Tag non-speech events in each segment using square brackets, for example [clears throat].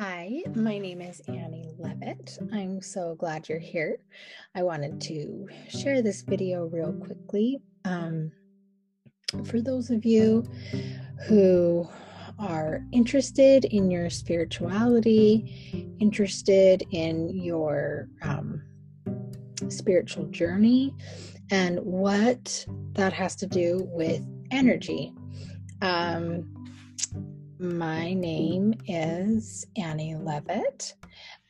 Hi, my name is Annie Levitt. I'm so glad you're here. I wanted to share this video real quickly. Um, for those of you who are interested in your spirituality, interested in your um, spiritual journey, and what that has to do with energy. Um, my name is Annie Levitt.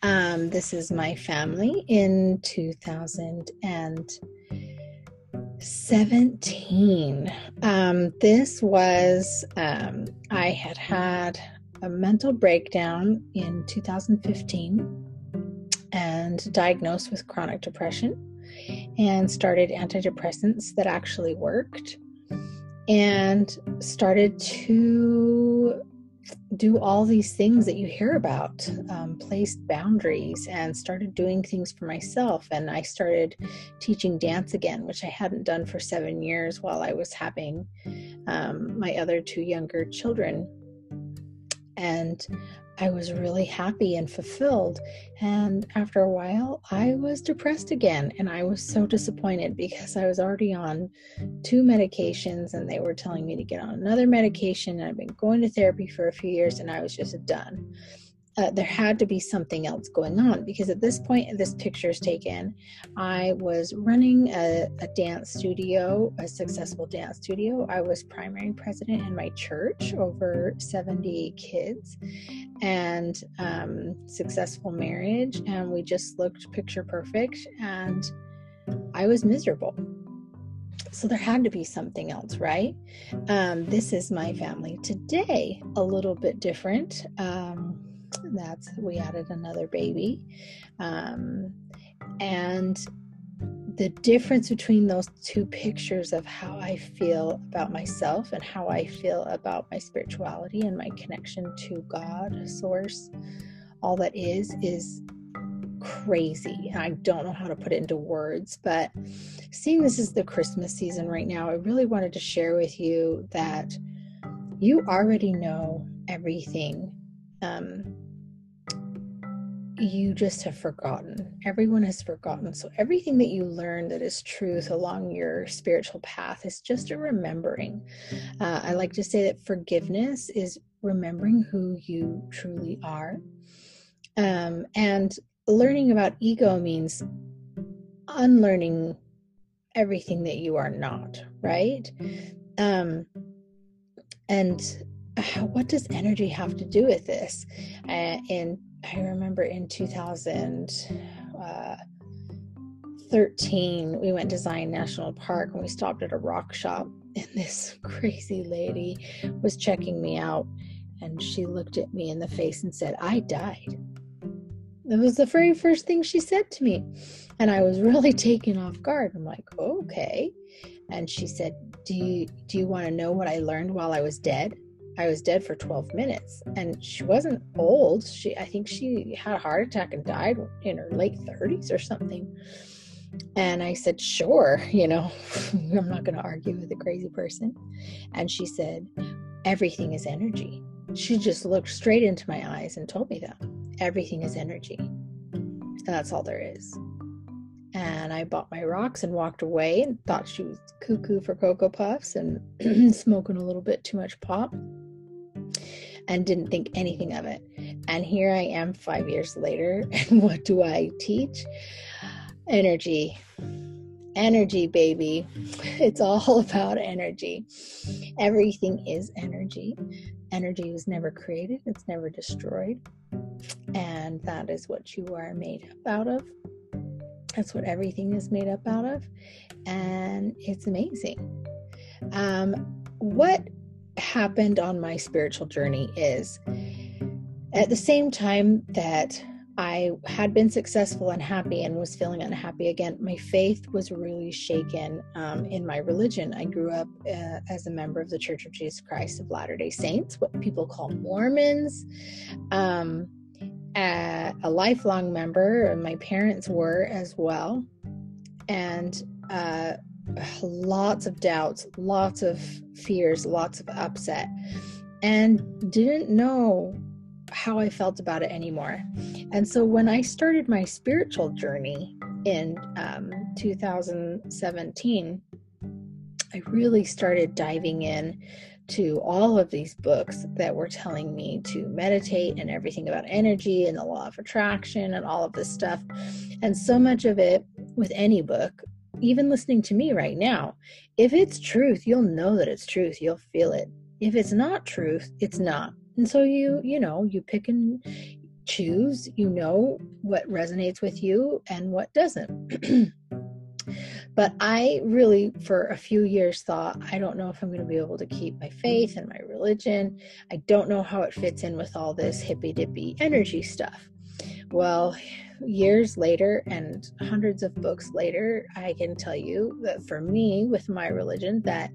Um, this is my family in 2017. Um, this was, um, I had had a mental breakdown in 2015 and diagnosed with chronic depression and started antidepressants that actually worked and started to do all these things that you hear about, um, placed boundaries, and started doing things for myself. And I started teaching dance again, which I hadn't done for seven years while I was having um, my other two younger children. And I was really happy and fulfilled. And after a while, I was depressed again. And I was so disappointed because I was already on two medications and they were telling me to get on another medication. And I've been going to therapy for a few years and I was just done uh, there had to be something else going on because at this point this picture is taken i was running a, a, dance studio a successful dance studio i was primary president in my church over 70 kids and um, successful marriage and we just looked picture perfect and i was miserable so there had to be something else, right? Um, this is my family today, a little bit different. Um, that's we added another baby um, and the difference between those two pictures of how I feel about myself and how I feel about my spirituality and my connection to God, source, all that is, is crazy. I don't know how to put it into words, but seeing this is the Christmas season right now, I really wanted to share with you that you already know everything. Um, you just have forgotten. Everyone has forgotten. So, everything that you learn that is truth along your spiritual path is just a remembering. Uh, I like to say that forgiveness is remembering who you truly are. Um, and learning about ego means unlearning everything that you are not, right? Um, and [sighs] what does energy have to do with this? Uh, in I remember in 2013, uh, we went to Zion National Park and we stopped at a rock shop, and this [laughs] crazy lady was checking me out. And she looked at me in the face and said, I died. That was the very first thing she said to me. And I was really [laughs] taken off guard. I'm like, okay. And she said, Do you do you want to know what I learned while I was dead? I was dead for 12 minutes and she wasn't old. She I think she had a heart attack and died in her late 30s or something. And I said, "Sure, [laughs] you know, [laughs] I'm not going to argue with a crazy person." And she said, "Everything is energy." She just looked straight into my eyes and told me that. Everything is energy. And that's all there is. And I bought my rocks and walked away and thought she was cuckoo for Cocoa Puffs and [clears throat] smoking a little bit too much pop and didn't think anything of it. And here I am five years later. [laughs] And what do I teach? Energy. Energy, baby. [laughs] It's all about energy. Everything is energy. Energy was never created, it's never destroyed. And that is what you are made up out of. That's what everything is made up out of. And it's amazing. Um, what happened on my spiritual journey is at the same time that I had been successful and happy and was feeling unhappy again, my faith was really shaken um, in my religion. I grew up uh, as a member of the Church of Jesus Christ of Latter day Saints, what people call Mormons. Um, a, lifelong member, and my parents were as well. And uh, lots of doubts, lots of fears, lots of upset, and didn't know how I felt about it anymore. And so when I started my spiritual journey in um, 2017, I really started diving in to all of these books that were telling me to meditate and everything about energy and the law of attraction and all of this stuff. And so much of it with any book, even listening to me right now, if it's truth, you'll know that it's truth. You'll feel it. If it's not truth, it's not. And so you, you know, you pick and choose, you know what resonates with you and what doesn't. [clears throat] But I really, for a few years, thought, I don't know if I'm going to be able to keep my faith and my religion. I don't know how it fits in with all this hippy dippy energy stuff. Well, years later and hundreds of books later, I can tell you that for me, with my religion, that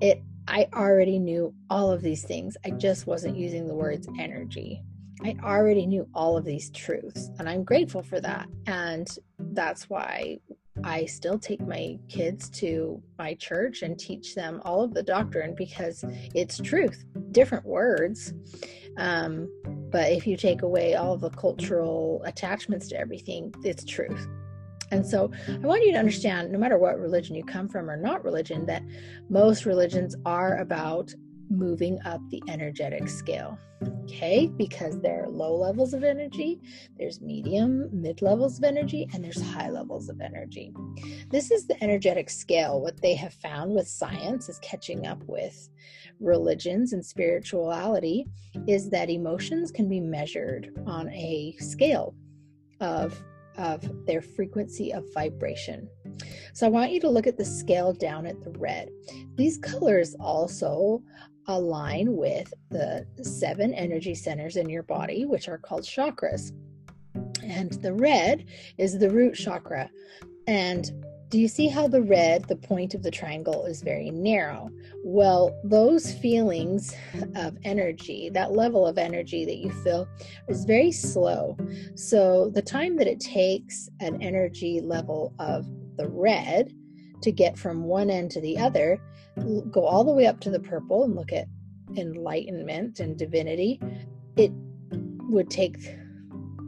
it I already knew all of these things. I just wasn't using the words energy. I already knew all of these truths, and I'm grateful for that. And that's why I still take my kids to my church and teach them all of the doctrine because it's truth, different words. Um, but if you take away all the cultural attachments to everything, it's truth. And so I want you to understand no matter what religion you come from or not religion, that most religions are about moving up the energetic scale. Okay, because there are low levels of energy, there's medium, mid levels of energy, and there's high levels of energy. This is the energetic scale. What they have found with science is catching up with religions and spirituality is that emotions can be measured on a scale of of their frequency of vibration. So I want you to look at the scale down at the red. These colors also align with the seven energy centers in your body, which are called chakras. And the red is the root chakra. And do you see how the red, the point of the triangle, is very narrow? Well, those feelings of energy, that level of energy that you feel, is very slow. So the time that it takes an energy level of the red to get from one end to the other go all the way up to the purple and look at enlightenment and divinity, it would take,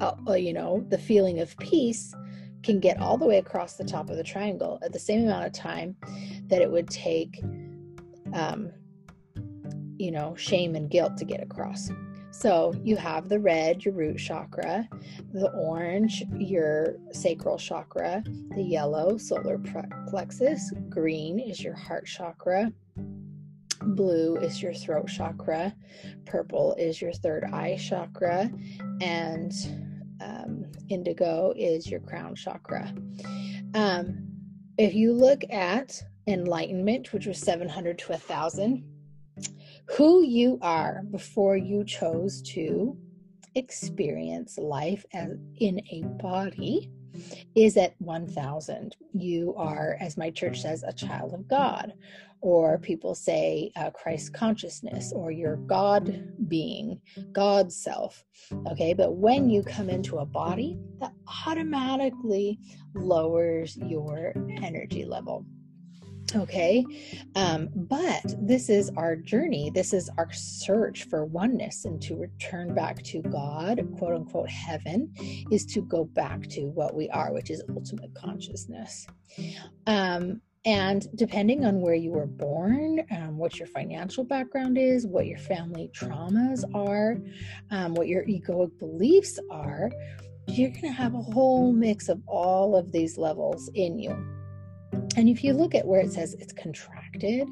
uh, uh, you know, the feeling of peace can get all the way across the top of the triangle at the same amount of time that it would take, um, you know, shame and guilt to get across. So you have the red, your root chakra, the orange, your sacral chakra, the yellow, solar plexus, green is your heart chakra, blue is your throat chakra, purple is your third eye chakra, and um, indigo is your crown chakra. Um, if you look at enlightenment, which was 700 to 1000, who you are before you chose to experience life as in a body is at 1000 you are as my church says a child of god. Or people say uh, christ consciousness or your god being god self. Okay but when you come into a body that automatically lowers your energy level Okay. Um, but this is our journey. This is our search for oneness and to return back to God, quote unquote, heaven, is to go back to what we are, which is ultimate consciousness. Um, and depending on where you were born, um, what your financial background is, what your family traumas are, um, what your egoic beliefs are, you're going to have a whole mix of all of these levels in you. And if you look at where it says it's contracted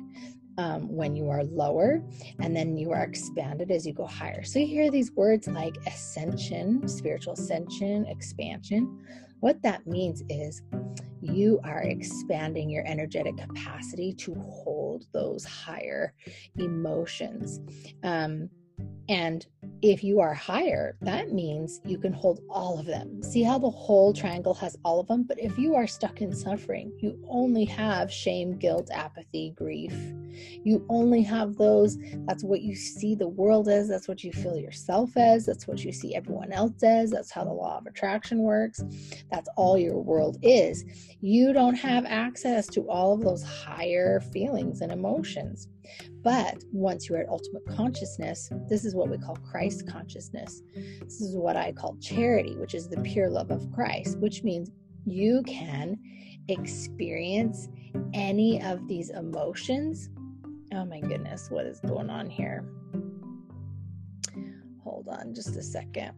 um, when you are lower, and then you are expanded as you go higher. So you hear these words like ascension, spiritual ascension, expansion. What that means is you are expanding your energetic capacity to hold those higher emotions. Um, and if you are higher, mm-hmm. that means you can hold all of them. See how the whole triangle has all of them? But if you are stuck in suffering, you only have shame, guilt, apathy, grief. You only have those. That's what you see the world as. That's what you feel yourself as. That's what you see everyone else as. That's how the law of attraction works. That's all your world is. You don't have access to all of those higher feelings and emotions. But once you're at ultimate consciousness, this is what we call Christ Christ consciousness. This is what I call charity, which is the pure love of Christ, which means you can experience any of these emotions. Oh my goodness, what is going on here? Hold on just a second.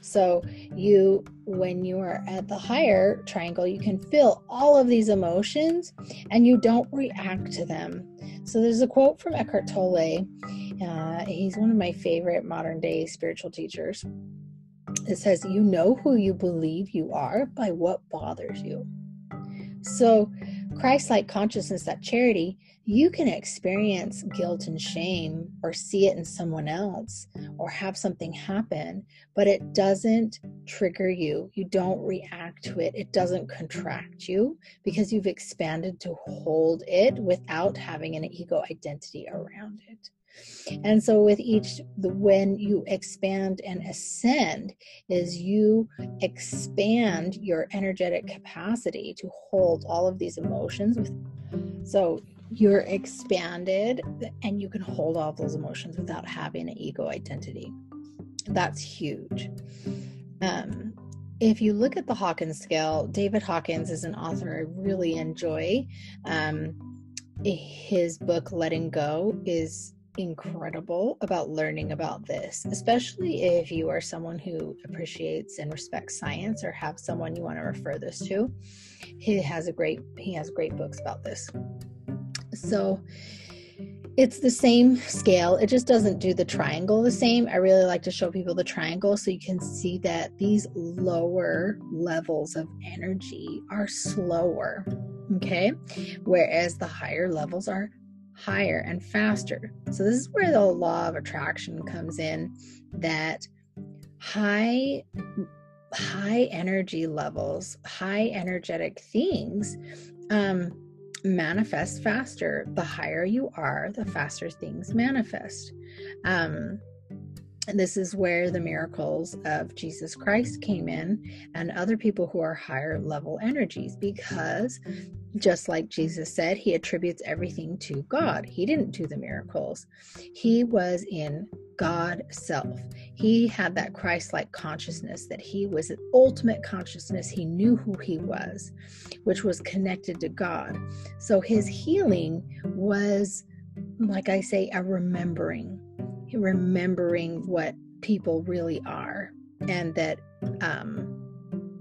So you when you are at the higher triangle, you can feel all of these emotions and you don't react to them. So there's a quote from Eckhart Tolle. Uh, he's one of my favorite modern day spiritual teachers. It says, You know who you believe you are by what bothers you. So, Christ like consciousness, that charity, you can experience guilt and shame or see it in someone else or have something happen, but it doesn't trigger you. You don't react to it. It doesn't contract you because you've expanded to hold it without having an ego identity around it. And so with each when you expand and ascend is you expand your energetic capacity to hold all of these emotions with so you're expanded and you can hold all those emotions without having an ego identity. That's huge. Um, if you look at the Hawkins scale, David Hawkins is an author I really enjoy. Um, his book, Letting Go, is incredible about learning about this, especially if you are someone who appreciates and respects science or have someone you want to refer this to. He has a great he has great books about this. So it's the same scale. It just doesn't do the triangle the same. I really like to show people the triangle so you can see that these lower levels of energy are slower. Okay. Whereas the higher levels are higher and faster. So this is where the law of attraction comes in that high high energy levels, high energetic things um manifest faster. The higher you are, the faster things manifest. Um this is where the miracles of Jesus Christ came in and other people who are higher level energies because just like Jesus said, he attributes everything to God. He didn't do the miracles. He was in God self. He had that Christ like consciousness that he was an ultimate consciousness. He knew who he was, which was connected to God. So his healing was, like I say, a remembering, remembering what people really are and that um,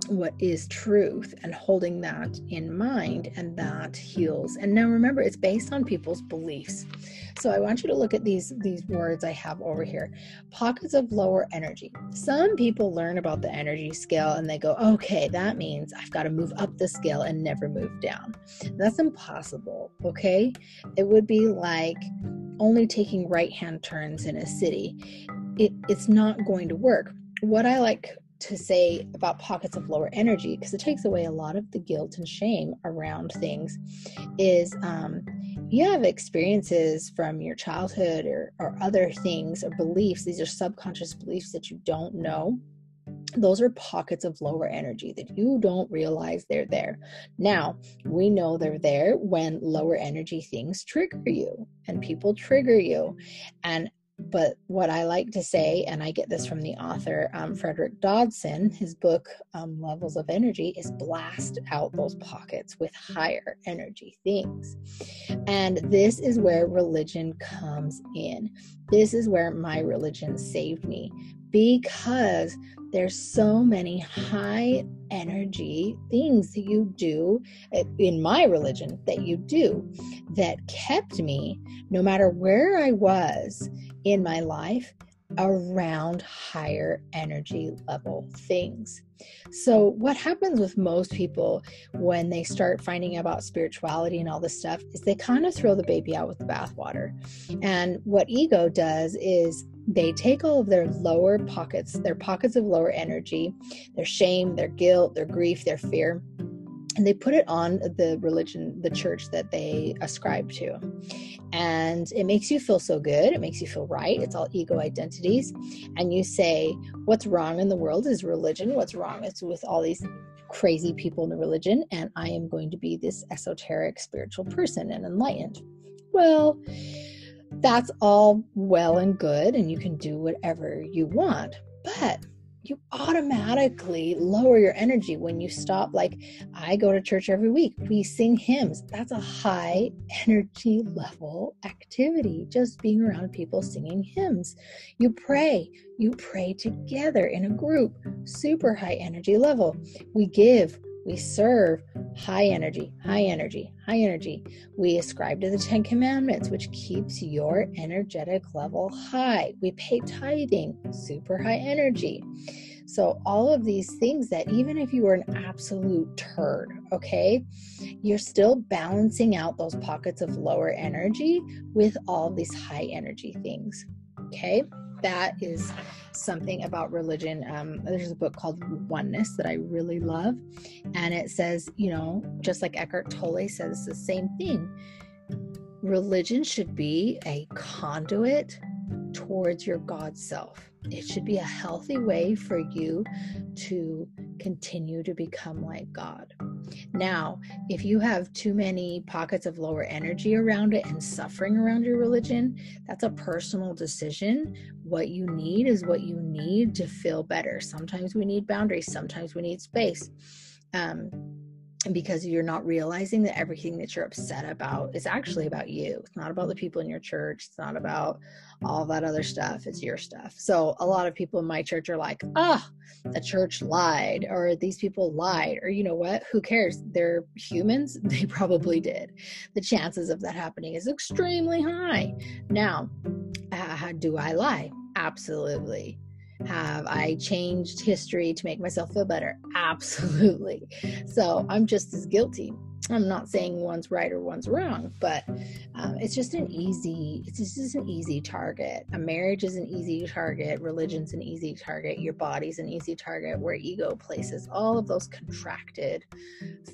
what is truth and holding that in mind and that heals. And now remember it's based on people's beliefs. So i want you to look at these these words i have over here. Pockets of lower energy. Some people learn about the energy scale and they go okay that means i've got to move up the scale and never move down. That's impossible okay? It would be like only taking right hand turns in a city it, it's not going to work. What i like to say about pockets of lower energy because it takes away a lot of the guilt and shame around things is um, you have experiences from your childhood or, or other things or beliefs these are subconscious beliefs that you don't know those are pockets of lower energy that you don't realize they're there. Now, we know they're there when lower energy things trigger you and people trigger you. And but what I like to say, and I get this from the author um, Frederick Dodson, his book um, Levels of Energy, is blast out those pockets with higher energy things. And this is where religion comes in. This is where my religion saved me because there's so many high energy things that you do eh, in my religion that you do that kept me no matter where I was in my life around higher energy level things. So, what happens with most people when they start finding about spirituality and all this stuff is they kind of throw the baby out with the bathwater. And what ego does is they take all of their lower pockets, their pockets of lower energy, their shame, their guilt, their grief, their fear, and they put it on the religion, the church that they ascribe to. And it makes you feel so good. It makes you feel right. It's all ego identities. And you say, What's wrong in the world is religion. What's wrong is with all these crazy people in the religion. And I am going to be this esoteric spiritual person and enlightened. Well, that's all well and good. And you can do whatever you want. But you automatically lower your energy when you stop. Like, I go to church every week, we sing hymns. That's a high energy level activity, just being around people singing hymns. You pray, you pray together in a group, super high energy level. We give, we serve high energy, high energy, high energy. We ascribe to the Ten Commandments, which keeps your energetic level high. We pay tithing, super high energy. So, all of these things that even if you are an absolute turd, okay, you're still balancing out those pockets of lower energy with all these high energy things, okay? That is something about religion. Um, there's a book called Oneness that I really love. And it says, you know, just like Eckhart Tolle says, the same thing. Religion should be a conduit towards your God self. It should be a healthy way for you to continue to become like God. Now, if you have too many pockets of lower energy around it and suffering around your religion, that's a personal decision. What you need is what you need to feel better. Sometimes we need boundaries, sometimes we need space. Um, and because you're not realizing that everything that you're upset about is actually about you. It's not about the people in your church. It's not about all that other stuff. It's your stuff. So a lot of people in my church are like, ah, oh, the church lied, or these people lied, or you know what? Who cares? They're humans. [laughs] They probably did. The chances of that happening is extremely high. Now, uh, do I lie? Absolutely. Have I changed history to make myself feel better? Absolutely. So I'm just as guilty. I'm not saying one's right or one's wrong, but um, it's just an easy, it's just an easy target. A marriage is an easy target. Religion's an easy target. Your body's an easy target where ego places all of those contracted,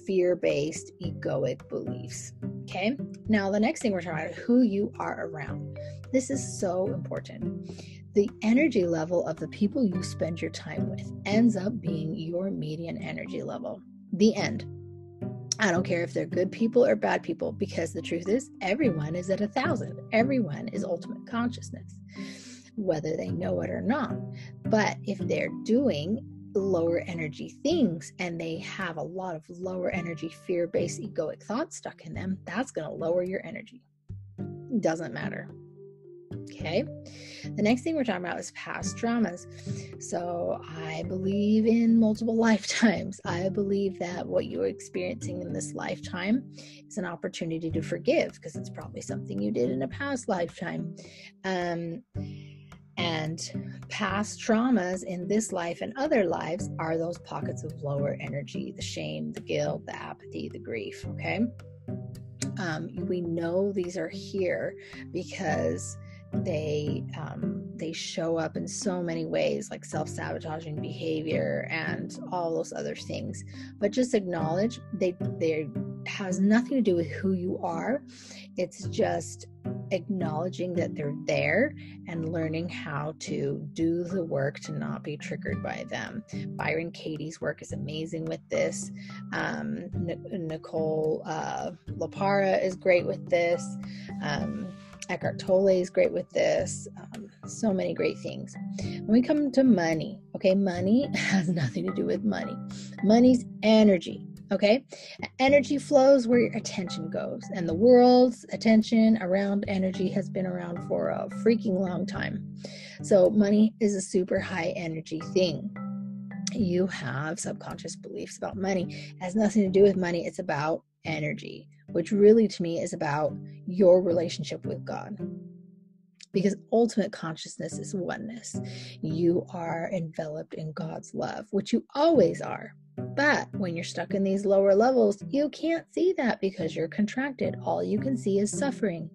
fear based, egoic beliefs. Okay. Now, the next thing we're talking about who you are around. This is so important the energy level of the people you spend your time with ends up being your median energy level. The end. I don't care if they're good people or bad people, because the truth is, everyone is at a thousand. Everyone is ultimate consciousness, whether they know it or not. But if they're doing lower energy things and they have a lot of lower energy, fear based egoic thoughts stuck in them, that's going to lower your energy. Doesn't matter. Okay. The next thing we're talking about is past traumas. So I believe in multiple [laughs] lifetimes. I believe that what you're experiencing in this lifetime is an opportunity to forgive because it's probably something you did in a past lifetime. Um, and past traumas in this life and other lives are those pockets of lower energy the shame, the guilt, the apathy, the grief. Okay. Um, we know these are here because they um, they show up in so many ways like self-sabotaging behavior and all those other things. But just acknowledge they they has nothing to do with who you are. It's just acknowledging that they're there and learning how to do the work to not be triggered by them. Byron katie's work is amazing with this. Um, nicole uh, LePera is great with this. Um, Eckhart Tolle is great with this. Um, so many great things. When we come to money, okay, money [laughs] has nothing to do with money. Money's energy, okay? Energy flows where your attention goes, and the world's attention around energy has been around for a freaking long time. So, money is a super high energy thing. You have subconscious beliefs about money. It has nothing to do with money, it's about energy which really to me is about your relationship with God. Because ultimate consciousness is oneness. You are enveloped in God's love, which you always are. But when you're stuck in these lower levels, you can't see that because you're contracted. All you can see is suffering.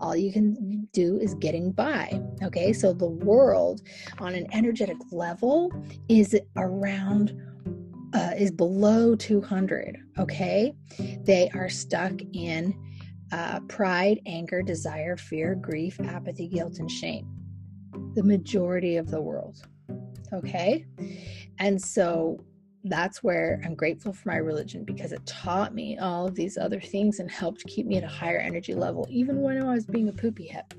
All you can do is getting by. Okay, so the world on an energetic level is around uh, is below 200. Okay. They are stuck in uh, pride, anger, desire, fear, grief, apathy, guilt, and shame. The majority of the world. Okay. And so that's where I'm grateful for my religion because it taught me all of these other things and helped keep me at a higher energy level, even when I was being a poopy head.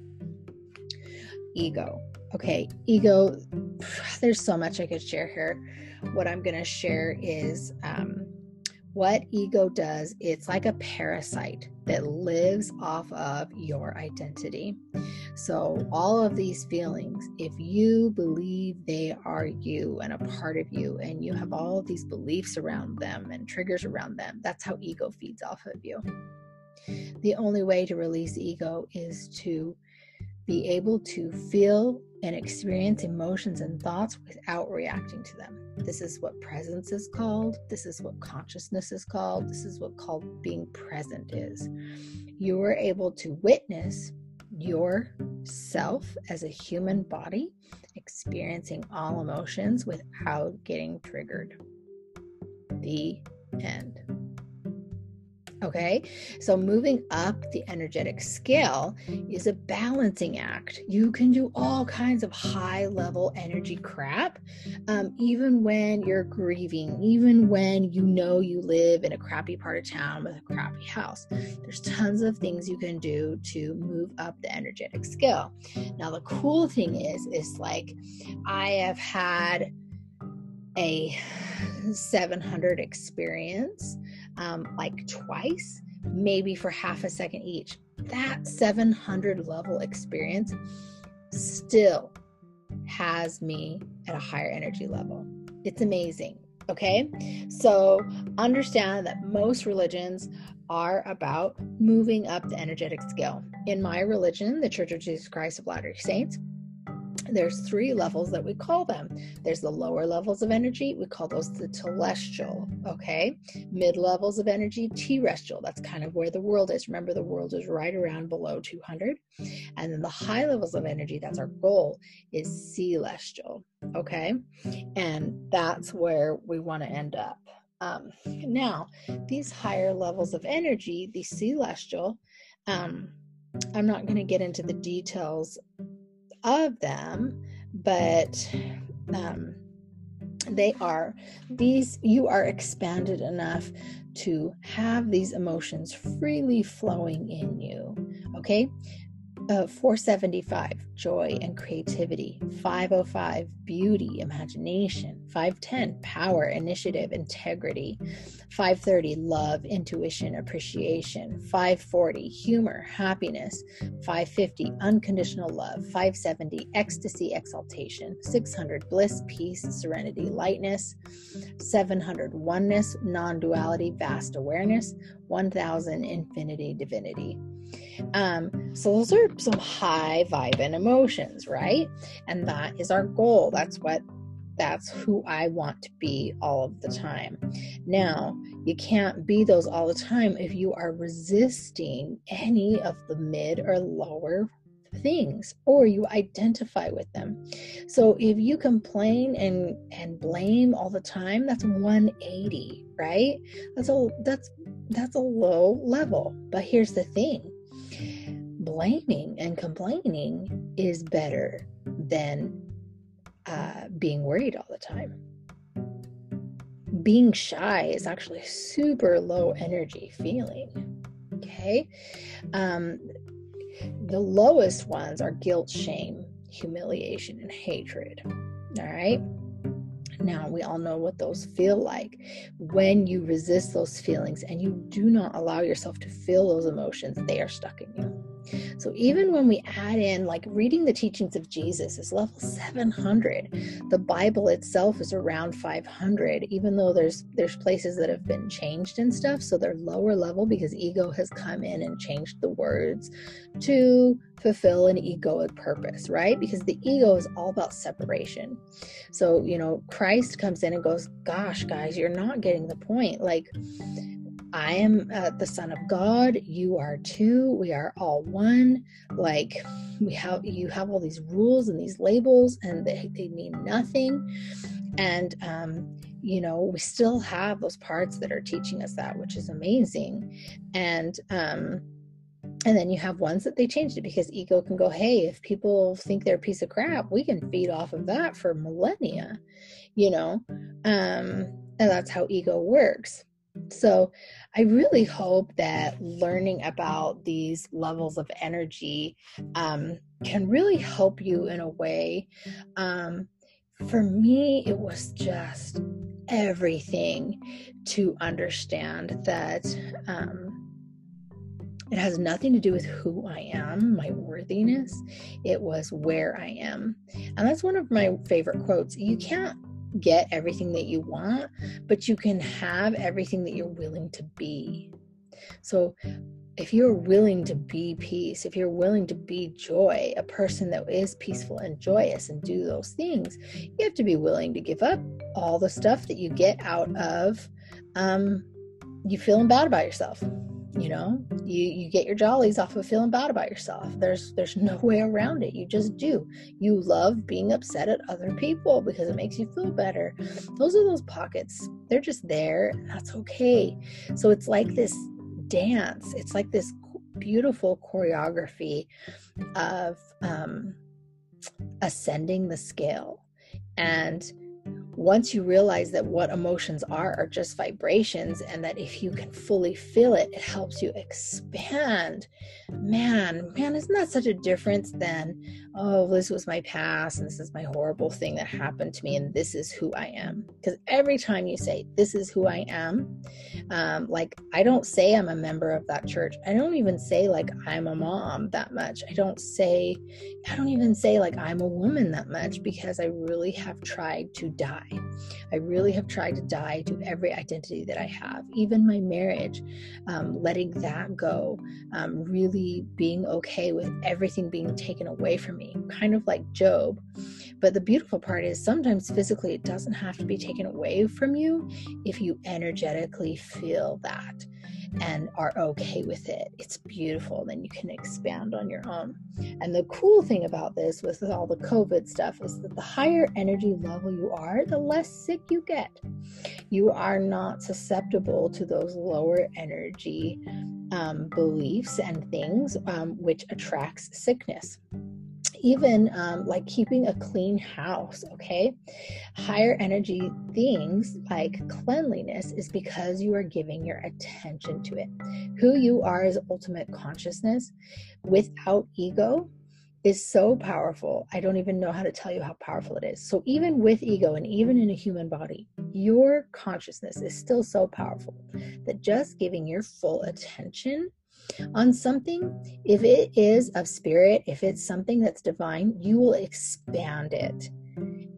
Ego. Okay, ego, [sighs] there's so much I could share here. What I'm going to share is um, what ego does. It's like a parasite that lives off of your identity. So, all of these feelings, if you believe they are you and a part of you, and you have all of these beliefs around them and triggers around them, that's how ego feeds off of you. The only way to release ego is to be able to feel and experience emotions and thoughts without reacting to them. This is what presence is called. This is what consciousness is called. This is what called being present is. You are able to witness yourself as a human body experiencing all emotions without getting triggered. The end. Okay, so moving up the energetic scale is a balancing act. You can do all kinds of high level energy crap, um, even when you're grieving, even when you know you live in a crappy part of town with a crappy house. There's tons of things you can do to move up the energetic scale. Now, the cool thing is, is like I have had a [sighs] 700 experience um, like twice, maybe for half a second each. That 700 level experience still has me at a higher energy level. It's amazing. Okay, so understand that most religions are about moving up the energetic scale. In my religion, the Church of Jesus Christ of Latter day Saints, there's three levels that we call them. There's the lower levels of energy, we call those the telestial, okay? Mid levels of energy, terrestrial, that's kind of where the world is. Remember, the world is right around below 200. And then the high levels of energy, that's our goal, is celestial, okay? And that's where we want to end up. Um, now, these higher levels of energy, the celestial, um, I'm not going to get into the details of them, but um, they are these, you are expanded enough to have these emotions freely flowing in you. Okay uh, 475 joy and creativity. 505 beauty imagination. 510 power initiative integrity. 530 love intuition appreciation. 540 humor happiness. 550 unconditional love. 570 ecstasy exaltation. 600 bliss peace serenity lightness. 700 oneness non-duality vast awareness. 1000 infinity divinity um, so those are some high vibe and emotions, right? And that is our goal. That's what that's who I want to be all of the time. Now, you can't be those all the time if you are resisting any of the mid or lower things or you identify with them. So if you complain and and blame all the time, that's 180, right? That's a that's that's a low level. But here's the thing blaming and complaining is better than uh, being worried all the time. Being shy is actually super low energy feeling. Okay. Um, the lowest ones are guilt, shame, humiliation, and hatred. All right. Now, we all know what those feel like. When you resist those feelings and you do not allow yourself to feel those emotions, they are stuck in you. So even when we add in like reading the teachings of Jesus is level 700. The Bible itself is around 500 even though there's there's places that have been changed and stuff so they're lower level because ego has come in and changed the words to fulfill an egoic purpose, right? Because the ego is all about separation. So, you know, Christ comes in and goes, "Gosh, guys, you're not getting the point. Like I am uh, the son of God. You are too. We are all one. Like we have, you have all these rules and these labels, and they, they mean nothing. And um, you know, we still have those parts that are teaching us that, which is amazing. And um, and then you have ones that they changed it because ego can go hey if people think they're a piece of crap we can feed off of that for millennia you know um and that's how ego works so i really hope that learning about these levels of energy um, can really help you in a way um, for me it was just everything to understand that um, it has nothing to do with who I am, my worthiness. It was where I am. And that's one of my favorite quotes. You can't get everything that you want, but you can have everything that you're willing to be. So, if you're willing to be peace, if you're willing to be joy, a person that is peaceful and joyous and do those things, you have to be willing to give up all the stuff that you get out of um, you feeling bad about yourself you know you you get your jollies off of feeling bad about yourself. There's there's [laughs] no way around it. You just do. You love being upset at other people because it makes you feel better. Those are those pockets. They're just there that's okay. So it's like this dance. It's like this beautiful choreography of um ascending the scale. And once you realize that what emotions are are just vibrations and that if you can fully feel it it helps you expand. Man man isn't that such a difference than oh this was my past and this is my horrible thing that happened to me and this is who i am. Because every time you say this is who i am um, like i don't say i'm a member of that church. I don't even say like i'm a mom that much. I don't say i don't even say like i'm a woman that much because i really have tried to die. I really have tried to die to every identity that I have, even my marriage, um, letting that go, um, really being okay with everything being taken away from me, kind of like Job. But the beautiful part is sometimes physically it doesn't have to be taken away from you if you energetically feel that and are okay with it. It's beautiful. Then you can expand on your own. And the cool thing about this with all the COVID stuff is that the higher energy level you are, the less sick you get. You are not susceptible to those lower energy um, beliefs and things, um, which attracts sickness even um, like keeping a clean house, okay? Higher energy things like cleanliness is because you are giving your attention to it. Who you are is ultimate consciousness without ego is so powerful. I don't even know how to tell you how powerful it is. So, even with ego and even in a human body, your consciousness is still so powerful that just giving your full attention on something, if it is of spirit, if it's something that's divine, you will expand it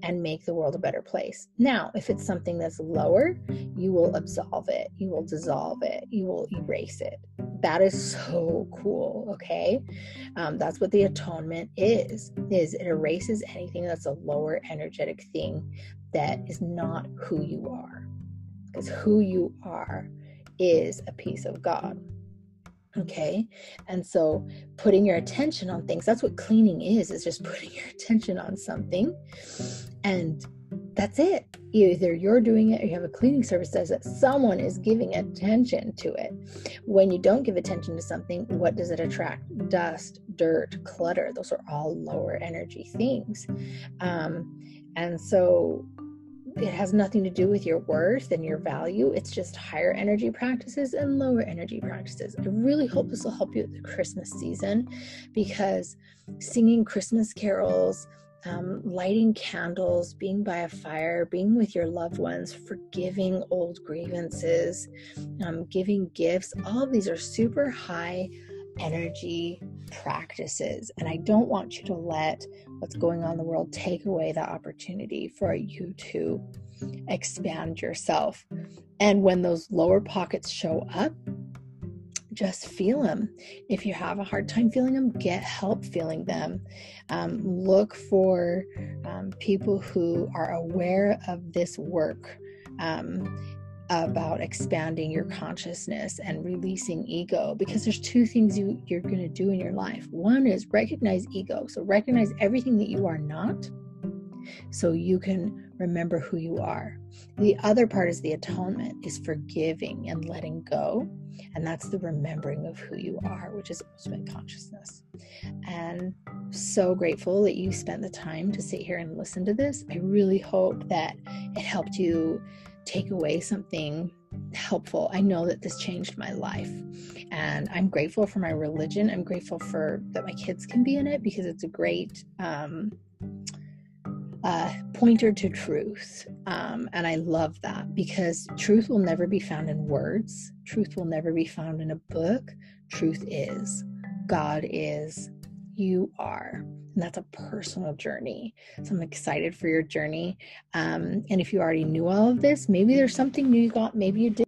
and make the world a better place. Now, if it's something that's lower, you will absolve it, you will dissolve it, you will erase it. That is [laughs] so cool. Okay, um, that's what the atonement is. Is it erases anything that's a lower energetic thing that is not who you are, because who you are is a piece of God. Okay. And so putting your attention on things, that's what cleaning is, is just [laughs] putting your attention on something. And that's it. Either you're doing it or you have a cleaning service does it. Someone is giving attention to it. When you don't give attention to something, what does it attract? Dust, dirt, clutter. Those are all lower energy things. Um, and so it has nothing to do with your worth and your value. It's just higher energy practices and lower energy practices. I really hope this will help you at the Christmas season because singing Christmas carols, um, lighting candles, being by a fire, being with your loved ones, forgiving old grievances, um, giving gifts, all of these are super high energy practices. And I don't want you to let what's going on in the world take away the opportunity for you to expand yourself. And when those lower pockets show up, just feel them. If you have a hard time feeling them, get help feeling them. Um, look for um, people who are aware of this work. Um, about expanding your consciousness and releasing ego because there's two things you, you're going to do in your life. One is recognize ego. So recognize everything that you are not so you can remember who you are. The other part is the atonement, is forgiving and letting go. And that's the remembering of who you are, which is ultimate consciousness. And so grateful that you spent the time to sit here and listen to this. I really hope that it helped you take away something helpful. I know that this changed my life. And I'm grateful for my religion. I'm grateful for that my kids can be in it because it's a great um, uh, pointer to truth. Um, and I love that because truth will never be found in words, truth will never be found in a book. Truth is, God is, you are. And that's a personal journey. So I'm excited for your journey. Um, and if you already knew all of this, maybe there's something new you got, maybe you did